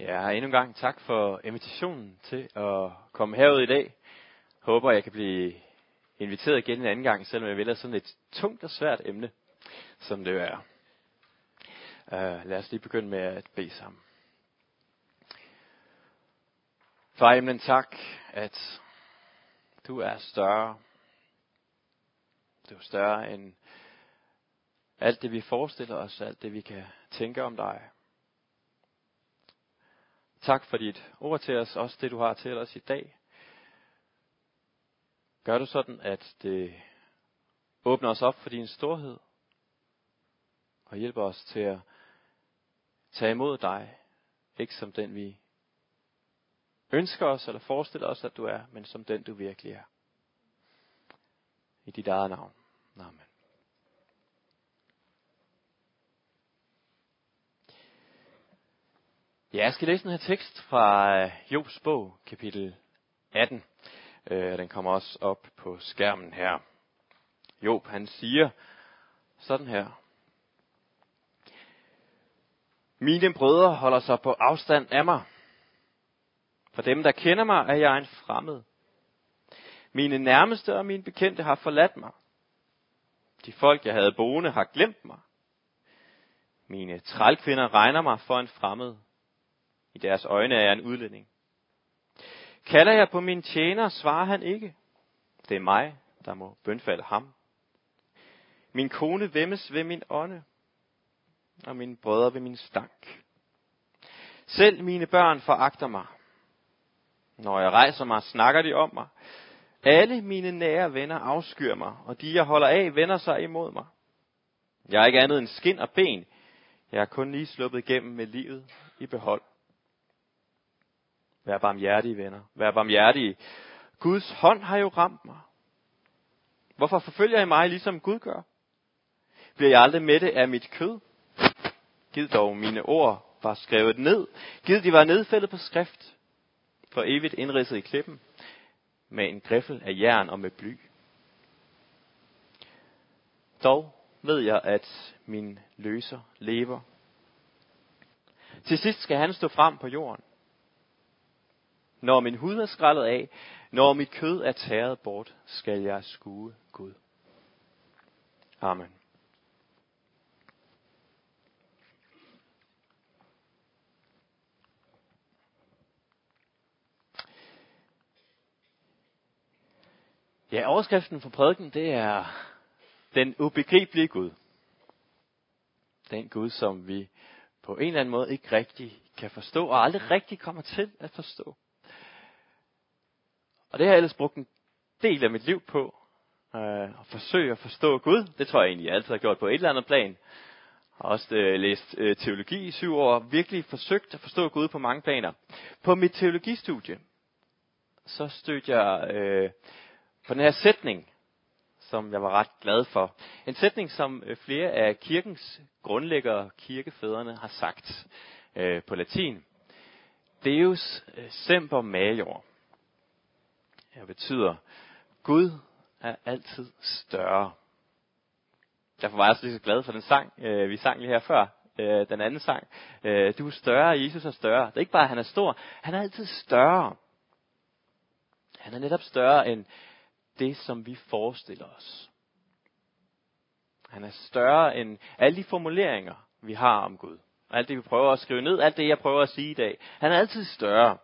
Ja, endnu en gang tak for invitationen til at komme herud i dag. Håber, jeg kan blive inviteret igen en anden gang, selvom jeg vælger sådan et tungt og svært emne, som det er. Uh, lad os lige begynde med at bede sammen. Far himlen, tak, at du er større. Du er større end alt det, vi forestiller os, alt det, vi kan tænke om dig. Tak for dit ord til os, også det du har til os i dag. Gør du sådan, at det åbner os op for din storhed, og hjælper os til at tage imod dig, ikke som den vi ønsker os eller forestiller os, at du er, men som den du virkelig er. I dit eget navn. Amen. Ja, jeg skal læse den her tekst fra øh, Jobs bog, kapitel 18. Øh, den kommer også op på skærmen her. Job, han siger sådan her. Mine brødre holder sig på afstand af mig. For dem, der kender mig, er jeg en fremmed. Mine nærmeste og mine bekendte har forladt mig. De folk, jeg havde boende, har glemt mig. Mine trælkvinder regner mig for en fremmed. I deres øjne er jeg en udlænding. Kalder jeg på min tjener, svarer han ikke. Det er mig, der må bønfalde ham. Min kone vemmes ved min ånde, og mine brødre ved min stank. Selv mine børn foragter mig. Når jeg rejser mig, snakker de om mig. Alle mine nære venner afskyr mig, og de, jeg holder af, vender sig imod mig. Jeg er ikke andet end skin og ben. Jeg er kun lige sluppet igennem med livet i behold. Vær barmhjertige, venner. Vær barmhjertige. Guds hånd har jo ramt mig. Hvorfor forfølger I mig, ligesom Gud gør? Bliver jeg aldrig mætte af mit kød? Gid dog mine ord var skrevet ned. Gid de var nedfældet på skrift. For evigt indridset i klippen. Med en griffel af jern og med bly. Dog ved jeg, at min løser lever. Til sidst skal han stå frem på jorden. Når min hud er skrællet af, når mit kød er tæret bort, skal jeg skue Gud. Amen. Ja, overskriften for prædiken, det er den ubegribelige Gud. Den Gud, som vi på en eller anden måde ikke rigtig kan forstå, og aldrig rigtig kommer til at forstå. Og det har jeg ellers brugt en del af mit liv på. Øh, at forsøge at forstå Gud. Det tror jeg egentlig, jeg altid har gjort på et eller andet plan. Jeg har også øh, læst øh, teologi i syv år, og virkelig forsøgt at forstå Gud på mange planer. På mit teologistudie, så stødte jeg øh, på den her sætning, som jeg var ret glad for. En sætning, som øh, flere af kirkens grundlæggere, kirkefædrene, har sagt øh, på latin. Deus øh, semper major her betyder, Gud er altid større. Derfor var jeg også lige så glad for den sang, øh, vi sang lige her før, øh, den anden sang. Øh, du er større, Jesus er større. Det er ikke bare, at han er stor, han er altid større. Han er netop større end det, som vi forestiller os. Han er større end alle de formuleringer, vi har om Gud. Alt det, vi prøver at skrive ned, alt det, jeg prøver at sige i dag. Han er altid større.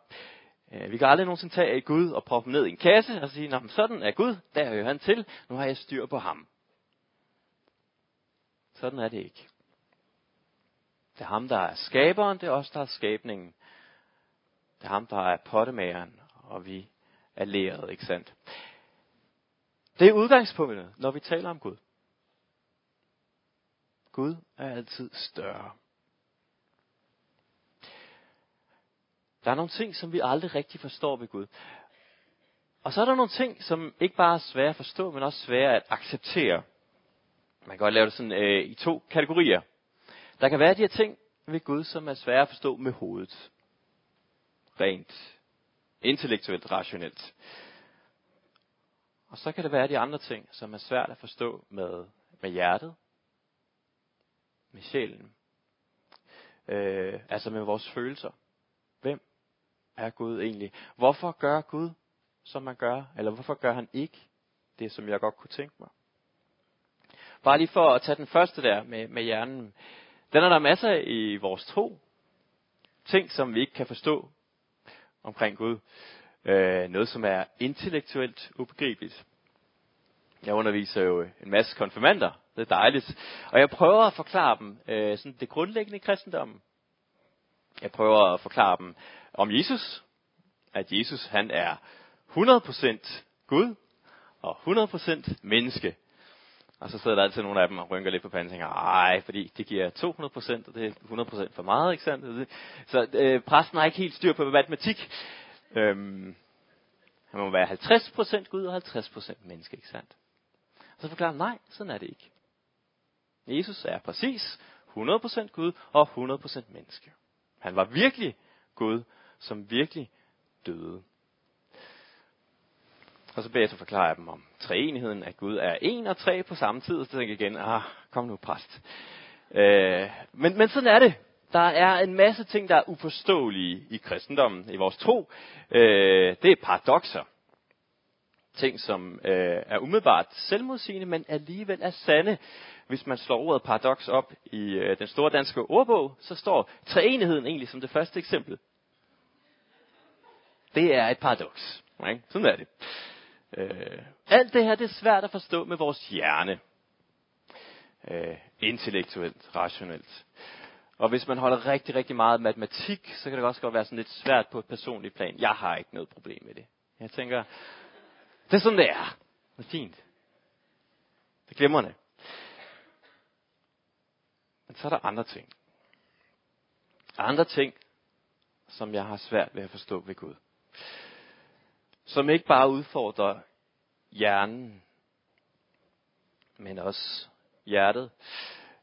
Øh, vi kan aldrig nogensinde tage Gud og proppe ned i en kasse og sige, Nå, sådan er Gud, der hører han til, nu har jeg styr på ham. Sådan er det ikke. Det er ham, der er skaberen, det er os, der er skabningen. Det er ham, der er pottemageren, og vi er læret, ikke sandt? Det er udgangspunktet, når vi taler om Gud. Gud er altid større. Der er nogle ting, som vi aldrig rigtig forstår ved Gud. Og så er der nogle ting, som ikke bare er svære at forstå, men også svære at acceptere. Man kan godt lave det sådan øh, i to kategorier. Der kan være de her ting ved Gud, som er svære at forstå med hovedet. Rent intellektuelt, rationelt. Og så kan det være de andre ting, som er svært at forstå med, med hjertet, med sjælen, øh, altså med vores følelser. Hvem er Gud egentlig? Hvorfor gør Gud, som man gør? Eller hvorfor gør han ikke det, som jeg godt kunne tænke mig? Bare lige for at tage den første der med, med hjernen. Den er der masser i vores tro. Ting, som vi ikke kan forstå omkring Gud. Øh, noget, som er intellektuelt ubegribeligt. Jeg underviser jo en masse konfirmander. Det er dejligt. Og jeg prøver at forklare dem øh, sådan det grundlæggende kristendom. Jeg prøver at forklare dem om Jesus. At Jesus han er 100% Gud og 100% menneske. Og så sidder der altid nogle af dem og rynker lidt på panden og tænker, ej, fordi det giver 200%, og det er 100% for meget, ikke sandt? Så øh, præsten har ikke helt styr på matematik. Øhm, han må være 50% Gud og 50% menneske, ikke sandt? Og så forklarer han, nej, sådan er det ikke. Jesus er præcis 100% Gud og 100% menneske. Han var virkelig Gud, som virkelig døde. Og så bagefter forklarer jeg dem om treenigheden, at Gud er en og tre på samme tid. Så tænker jeg igen, ah, kom nu præst. Øh, men, men sådan er det. Der er en masse ting, der er uforståelige i kristendommen, i vores tro. Øh, det er paradoxer. Ting, som øh, er umiddelbart selvmodsigende, men alligevel er sande. Hvis man slår ordet paradoks op i øh, den store danske ordbog, så står treenigheden egentlig som det første eksempel. Det er et paradoks. Ikke? Sådan er det. Øh, alt det her det er svært at forstå med vores hjerne. Øh, intellektuelt, rationelt. Og hvis man holder rigtig, rigtig meget matematik, så kan det også godt være sådan lidt svært på et personligt plan. Jeg har ikke noget problem med det. Jeg tænker, det er sådan, det er. Det er fint. Det er glimrende. Men så er der andre ting. Andre ting, som jeg har svært ved at forstå ved Gud som ikke bare udfordrer hjernen, men også hjertet.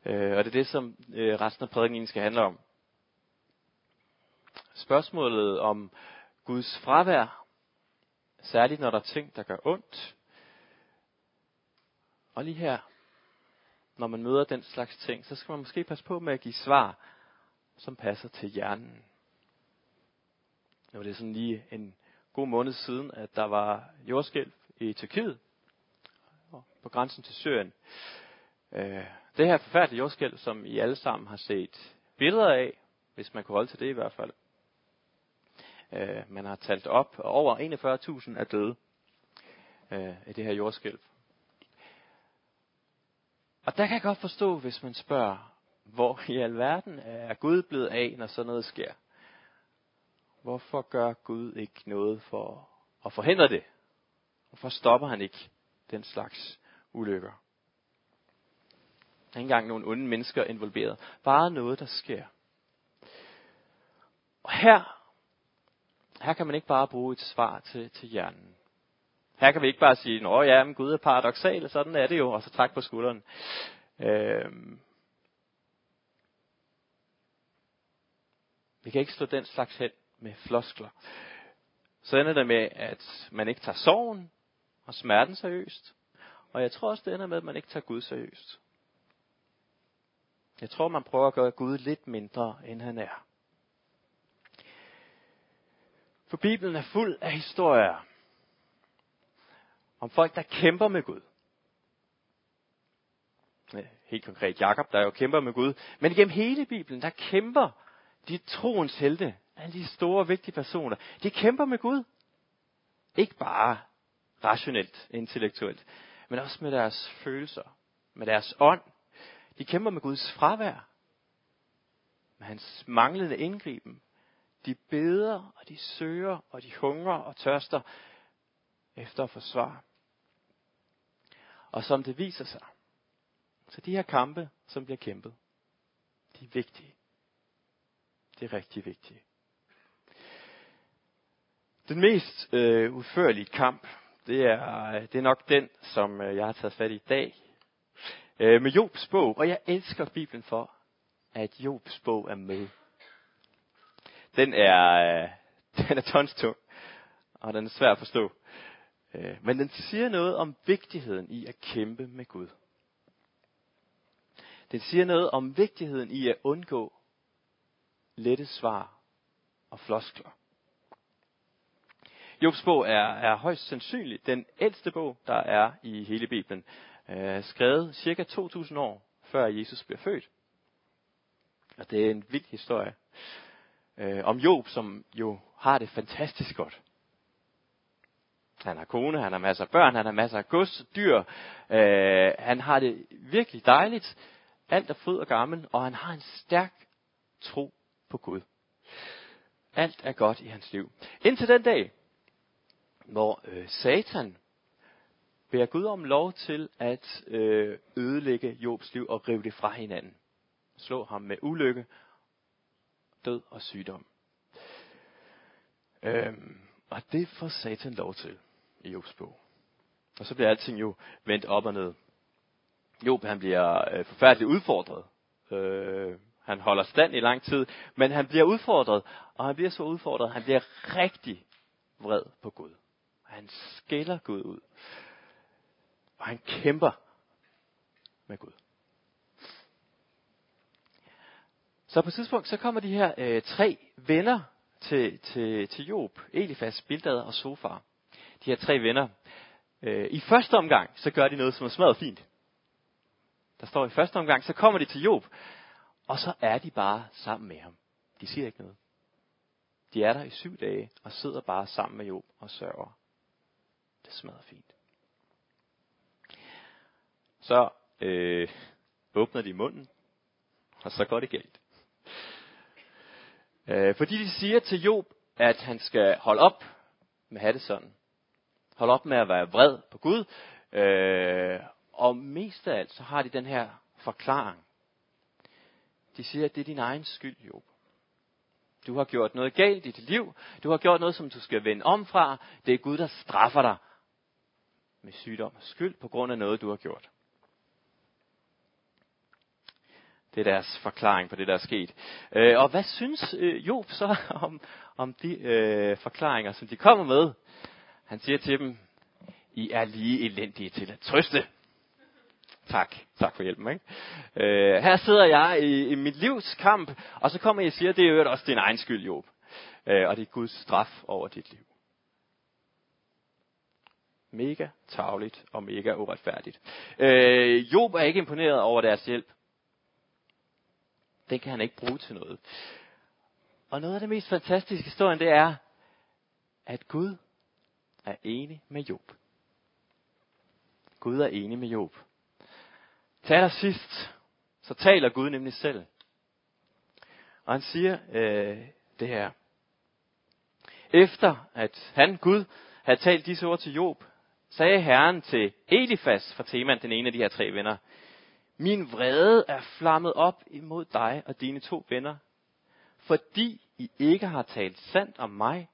Øh, og det er det, som øh, resten af prædikningen skal handle om. Spørgsmålet om Guds fravær, særligt når der er ting, der gør ondt. Og lige her, når man møder den slags ting, så skal man måske passe på med at give svar, som passer til hjernen. Nu er det sådan lige en god måned siden, at der var jordskælv i Tyrkiet, på grænsen til Syrien. Øh, det her forfærdelige jordskælv, som I alle sammen har set billeder af, hvis man kunne holde til det i hvert fald. Øh, man har talt op, og over 41.000 er døde øh, i det her jordskælv. Og der kan jeg godt forstå, hvis man spørger, hvor i alverden er Gud blevet af, når sådan noget sker? Hvorfor gør Gud ikke noget for at forhindre det? Hvorfor stopper han ikke den slags ulykker? Der er ikke engang nogen onde mennesker involveret. Bare noget, der sker. Og her, her kan man ikke bare bruge et svar til, til hjernen. Her kan vi ikke bare sige, at ja, men Gud er paradoxal, sådan er det jo, og så træk på skulderen. Øhm. Vi kan ikke slå den slags hen med floskler, så ender det med, at man ikke tager sorgen og smerten seriøst. Og jeg tror også, det ender med, at man ikke tager Gud seriøst. Jeg tror, man prøver at gøre Gud lidt mindre, end han er. For Bibelen er fuld af historier om folk, der kæmper med Gud. Helt konkret Jakob, der jo kæmper med Gud. Men igennem hele Bibelen, der kæmper de troens helte alle de store, vigtige personer, de kæmper med Gud. Ikke bare rationelt, intellektuelt, men også med deres følelser, med deres ånd. De kæmper med Guds fravær, med hans manglende indgriben. De beder, og de søger, og de hungrer og tørster efter at få svar. Og som det viser sig, så de her kampe, som bliver kæmpet, de er vigtige. De er rigtig vigtige. Den mest øh, udførlige kamp, det er, det er nok den, som øh, jeg har taget fat i i dag. Øh, med Jobs bog, og jeg elsker Bibelen for, at Jobs bog er med. Den er, øh, den er tonstung, og den er svær at forstå. Øh, men den siger noget om vigtigheden i at kæmpe med Gud. Den siger noget om vigtigheden i at undgå lette svar og floskler. Jobs bog er, er højst sandsynligt den ældste bog, der er i hele Bibelen. Øh, skrevet cirka 2000 år før Jesus blev født. Og det er en vild historie øh, om Job, som jo har det fantastisk godt. Han har kone, han har masser af børn, han har masser af gods, dyr. Øh, han har det virkelig dejligt. Alt er fryd og gammel, og han har en stærk tro på Gud. Alt er godt i hans liv. Indtil den dag, hvor øh, Satan beder Gud om lov til at øh, ødelægge Jobs liv og rive det fra hinanden. Slå ham med ulykke, død og sygdom. Øhm, og det får Satan lov til i Jobs bog. Og så bliver alting jo vendt op og ned. Job han bliver øh, forfærdeligt udfordret. Øh, han holder stand i lang tid, men han bliver udfordret, og han bliver så udfordret, han bliver rigtig vred på Gud. Han skælder Gud ud. Og han kæmper med Gud. Så på et tidspunkt, så kommer de her øh, tre venner til, til, til Job, Elifas, Bildad og Sofar. De her tre venner. Øh, I første omgang, så gør de noget, som er smadret fint. Der står i første omgang, så kommer de til Job, og så er de bare sammen med ham. De siger ikke noget. De er der i syv dage, og sidder bare sammen med Job og sørger. Det smadrer fint. Så øh, åbner de munden, og så går det galt. Øh, fordi de siger til Job, at han skal holde op med at have det sådan. Hold op med at være vred på Gud. Øh, og mest af alt, så har de den her forklaring. De siger, at det er din egen skyld, Job. Du har gjort noget galt i dit liv. Du har gjort noget, som du skal vende om fra. Det er Gud, der straffer dig med sygdom og skyld på grund af noget, du har gjort. Det er deres forklaring på det, der er sket. Øh, og hvad synes øh, Job så om, om de øh, forklaringer, som de kommer med? Han siger til dem, I er lige elendige til at trøste. Tak. Tak for hjælpen. Ikke? Øh, her sidder jeg i, i mit livs kamp, og så kommer jeg og siger, det er jo også din egen skyld, Job. Øh, og det er Guds straf over dit liv. Mega tavligt og mega uretfærdigt. Øh, Job er ikke imponeret over deres hjælp. Den kan han ikke bruge til noget. Og noget af det mest fantastiske historien, det er, at Gud er enig med Job. Gud er enig med Job. Til allersidst, så taler Gud nemlig selv. Og han siger øh, det her. Efter at han, Gud, havde talt disse ord til Job, sagde Herren til Elifas fra Teman, den ene af de her tre venner, Min vrede er flammet op imod dig og dine to venner, fordi I ikke har talt sandt om mig,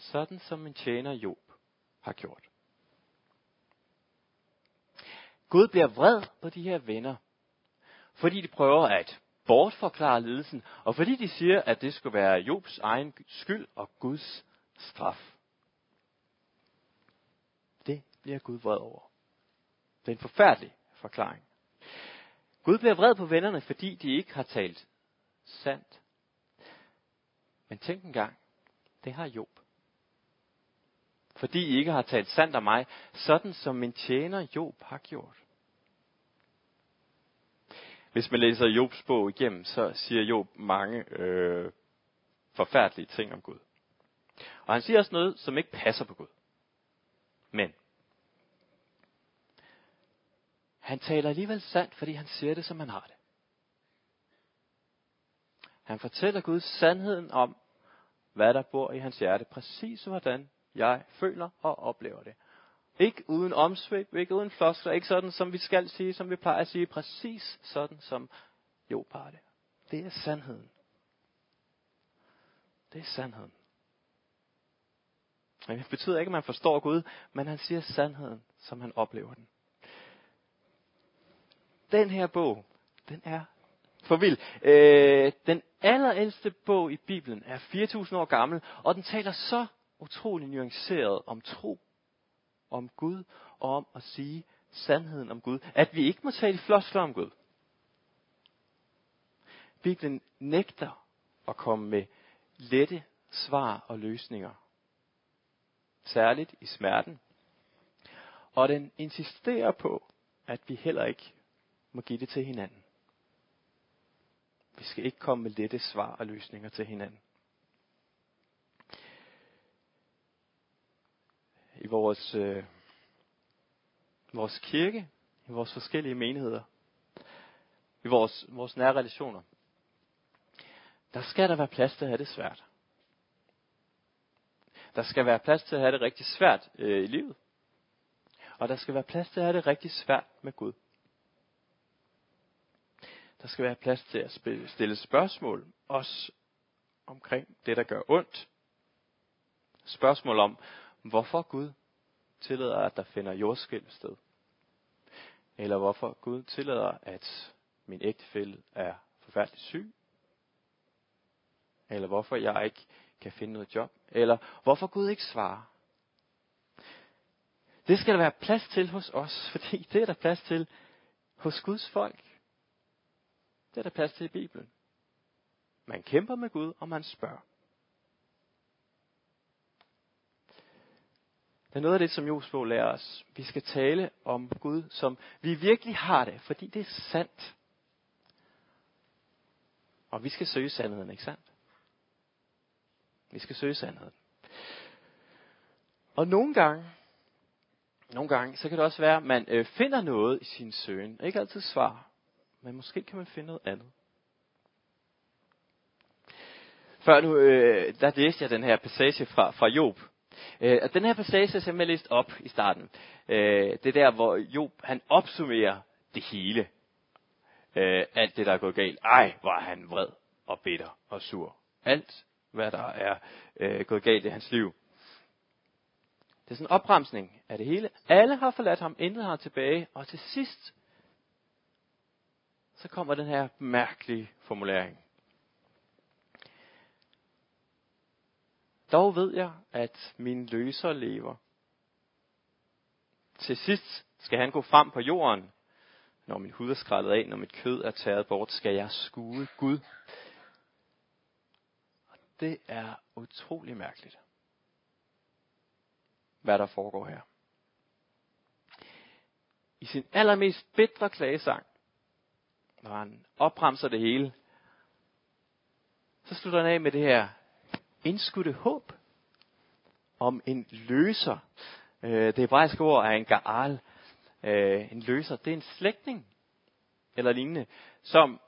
sådan som min tjener Job har gjort. Gud bliver vred på de her venner, fordi de prøver at bortforklare lidelsen, og fordi de siger, at det skulle være Jobs egen skyld og Guds straf. Det bliver Gud vred over. Det er en forfærdelig forklaring. Gud bliver vred på vennerne, fordi de ikke har talt sandt. Men tænk engang, det har Job fordi I ikke har talt sandt om mig, sådan som min tjener Job har gjort. Hvis man læser Jobs bog igennem, så siger Job mange øh, forfærdelige ting om Gud. Og han siger også noget, som ikke passer på Gud. Men han taler alligevel sandt, fordi han siger det, som han har det. Han fortæller Gud sandheden om, hvad der bor i hans hjerte, præcis hvordan jeg føler og oplever det. Ikke uden omsvøb, ikke uden floskler, ikke sådan, som vi skal sige, som vi plejer at sige, præcis sådan, som jo har det. Det er sandheden. Det er sandheden. Men det betyder ikke, at man forstår Gud, men han siger sandheden, som han oplever den. Den her bog, den er for vild. Øh, den allerældste bog i Bibelen er 4.000 år gammel, og den taler så utrolig nuanceret om tro, om Gud og om at sige sandheden om Gud. At vi ikke må tale floskler om Gud. Bibelen nægter at komme med lette svar og løsninger. Særligt i smerten. Og den insisterer på, at vi heller ikke må give det til hinanden. Vi skal ikke komme med lette svar og løsninger til hinanden. I vores, øh, vores kirke, i vores forskellige menigheder, i vores, vores nære relationer, der skal der være plads til at have det svært. Der skal være plads til at have det rigtig svært øh, i livet. Og der skal være plads til at have det rigtig svært med Gud. Der skal være plads til at stille spørgsmål, også omkring det, der gør ondt. Spørgsmål om, hvorfor Gud tillader, at der finder jordskælv sted. Eller hvorfor Gud tillader, at min ægtefælle er forfærdeligt syg. Eller hvorfor jeg ikke kan finde noget job. Eller hvorfor Gud ikke svarer. Det skal der være plads til hos os, fordi det er der plads til hos Guds folk. Det er der plads til i Bibelen. Man kæmper med Gud, og man spørger. Det er noget af det, som Josbo lærer os. Vi skal tale om Gud, som vi virkelig har det, fordi det er sandt. Og vi skal søge sandheden, ikke sandt? Vi skal søge sandheden. Og nogle gange, nogle gange, så kan det også være, at man øh, finder noget i sin søgen. Ikke altid svar, men måske kan man finde noget andet. Før nu, øh, der læste jeg den her passage fra, fra Job. Øh, og den her passage, er simpelthen læst op i starten, øh, det er der, hvor Job, han opsummerer det hele. Øh, alt det, der er gået galt. Ej, hvor er han vred og bitter og sur. Alt, hvad der er øh, gået galt i hans liv. Det er sådan en opremsning af det hele. Alle har forladt ham, intet har tilbage, og til sidst, så kommer den her mærkelige formulering. Dog ved jeg, at min løser lever. Til sidst skal han gå frem på jorden. Når min hud er skrællet af, når mit kød er taget bort, skal jeg skue Gud. Og det er utrolig mærkeligt, hvad der foregår her. I sin allermest bitre klagesang, når han opremser det hele, så slutter han af med det her indskudte håb om en løser. Øh, det hebraiske ord er en gaal. Øh, en løser, det er en slægtning eller lignende, som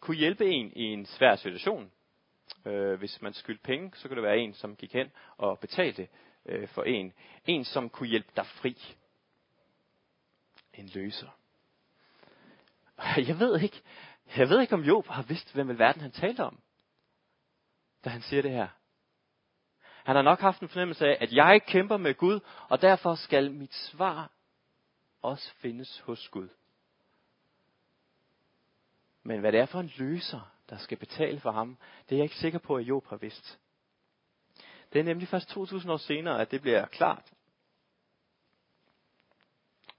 kunne hjælpe en i en svær situation. Øh, hvis man skyldte penge, så kunne det være en, som gik hen og betalte øh, for en. En, som kunne hjælpe dig fri. En løser. Jeg ved ikke, jeg ved ikke om Job har vidst, hvem i verden han talte om, da han siger det her. Han har nok haft en fornemmelse af, at jeg kæmper med Gud, og derfor skal mit svar også findes hos Gud. Men hvad det er for en løser, der skal betale for ham, det er jeg ikke sikker på, at Job har vidst. Det er nemlig først 2000 år senere, at det bliver klart,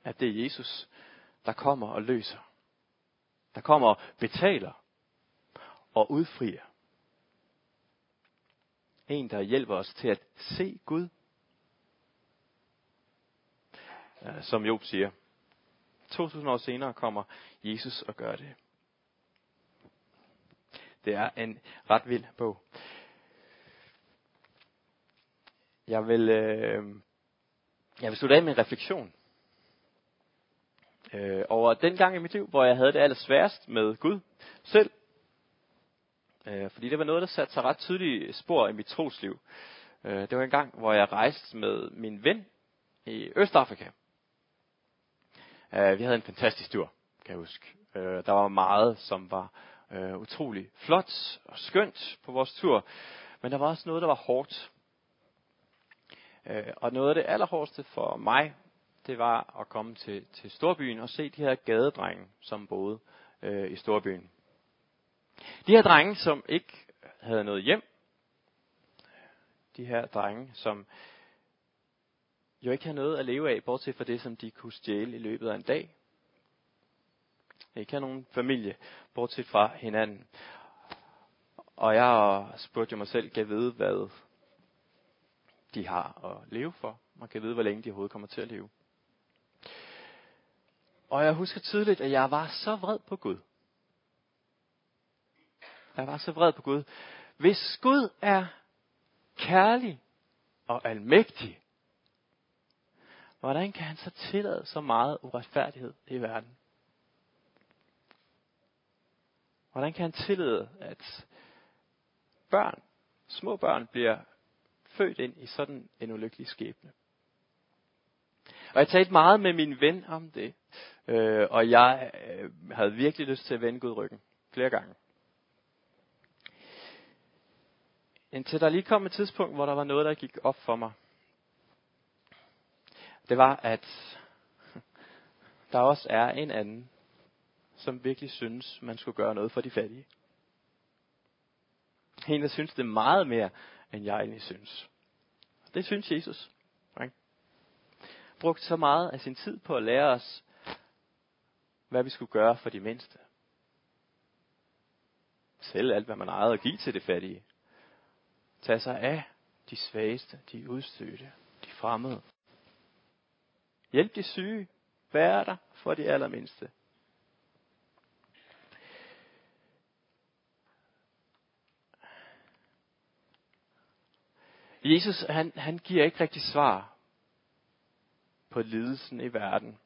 at det er Jesus, der kommer og løser. Der kommer og betaler og udfrier. En, der hjælper os til at se Gud. Som Job siger. 2000 år senere kommer Jesus og gør det. Det er en ret vild bog. Jeg vil, øh, jeg vil slutte af med en refleksion øh, over den gang i mit liv, hvor jeg havde det allersværest med Gud selv. Øh, fordi det var noget, der satte sig ret tydelige spor i mit trosliv. Øh, det var en gang, hvor jeg rejste med min ven i Østafrika. Øh, vi havde en fantastisk tur, kan jeg huske. Øh, der var meget, som var øh, utrolig flot og skønt på vores tur. Men der var også noget, der var hårdt. Øh, og noget af det allerhårdeste for mig, det var at komme til, til storbyen og se de her gadedrenge, som boede øh, i storbyen. De her drenge, som ikke havde noget hjem, de her drenge, som jo ikke havde noget at leve af, bortset fra det, som de kunne stjæle i løbet af en dag. Ikke havde nogen familie, bortset fra hinanden. Og jeg spurgte jo mig selv, kan jeg vide, hvad de har at leve for? Man kan vide, hvor længe de overhovedet kommer til at leve. Og jeg husker tydeligt, at jeg var så vred på Gud. Jeg var så vred på Gud. Hvis Gud er kærlig og almægtig, hvordan kan han så tillade så meget uretfærdighed i verden? Hvordan kan han tillade, at børn, små børn, bliver født ind i sådan en ulykkelig skæbne? Og jeg talte meget med min ven om det, øh, og jeg øh, havde virkelig lyst til at vende Gud ryggen flere gange. Indtil der lige kom et tidspunkt, hvor der var noget, der gik op for mig. Det var, at der også er en anden, som virkelig synes, man skulle gøre noget for de fattige. En, der synes det meget mere, end jeg egentlig synes. Det synes Jesus. Ikke? Brugt så meget af sin tid på at lære os, hvad vi skulle gøre for de mindste. Selv alt, hvad man ejede at give til det fattige. Tag sig af de svageste, de udstødte, de fremmede. Hjælp de syge. Vær der for de allermindste. Jesus, han, han giver ikke rigtig svar på lidelsen i verden.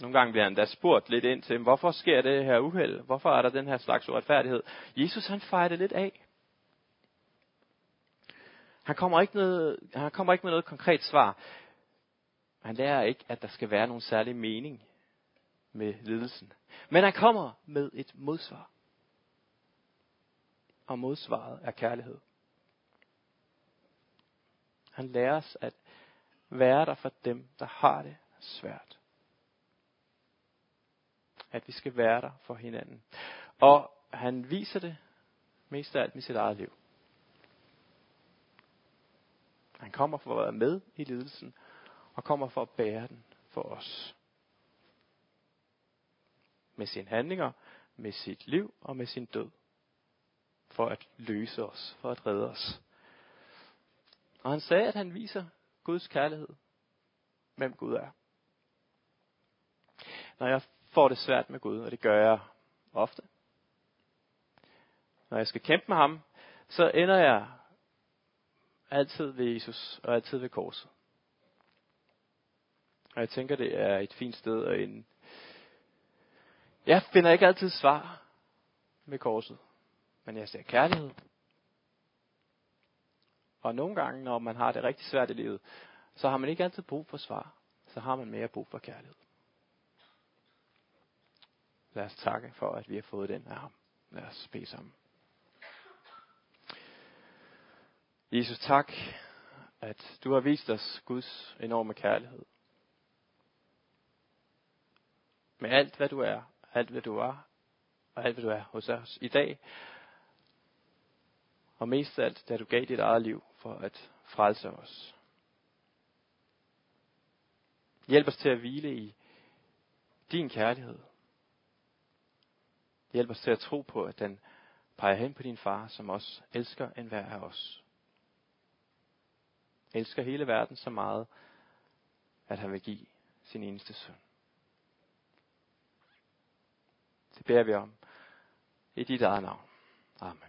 Nogle gange bliver han da spurgt lidt ind til, hvorfor sker det her uheld? Hvorfor er der den her slags uretfærdighed? Jesus, han fejrer det lidt af. Han kommer ikke, noget, han kommer ikke med noget konkret svar. Han lærer ikke, at der skal være nogen særlig mening med lidelsen. Men han kommer med et modsvar. Og modsvaret er kærlighed. Han lærer os at være der for dem, der har det svært. At vi skal være der for hinanden. Og han viser det mest af alt med sit eget liv. Han kommer for at være med i lidelsen, og kommer for at bære den for os. Med sine handlinger, med sit liv og med sin død. For at løse os, for at redde os. Og han sagde, at han viser Guds kærlighed. Hvem Gud er. Når jeg får det svært med Gud, og det gør jeg ofte. Når jeg skal kæmpe med ham, så ender jeg altid ved Jesus og altid ved korset. Og jeg tænker, det er et fint sted at ende. Jeg finder ikke altid svar med korset, men jeg ser kærlighed. Og nogle gange, når man har det rigtig svært i livet, så har man ikke altid brug for svar. Så har man mere brug for kærlighed. Lad os takke for, at vi har fået den af ham. Lad os bede sammen. Jesus, tak, at du har vist os Guds enorme kærlighed. Med alt, hvad du er, alt, hvad du var, og alt, hvad du er hos os i dag. Og mest af alt, da du gav dit eget liv for at frelse os. Hjælp os til at hvile i din kærlighed. Hjælp os til at tro på, at den peger hen på din far, som også elsker enhver af os elsker hele verden så meget, at han vil give sin eneste søn. Det beder vi om i dit eget navn. Amen.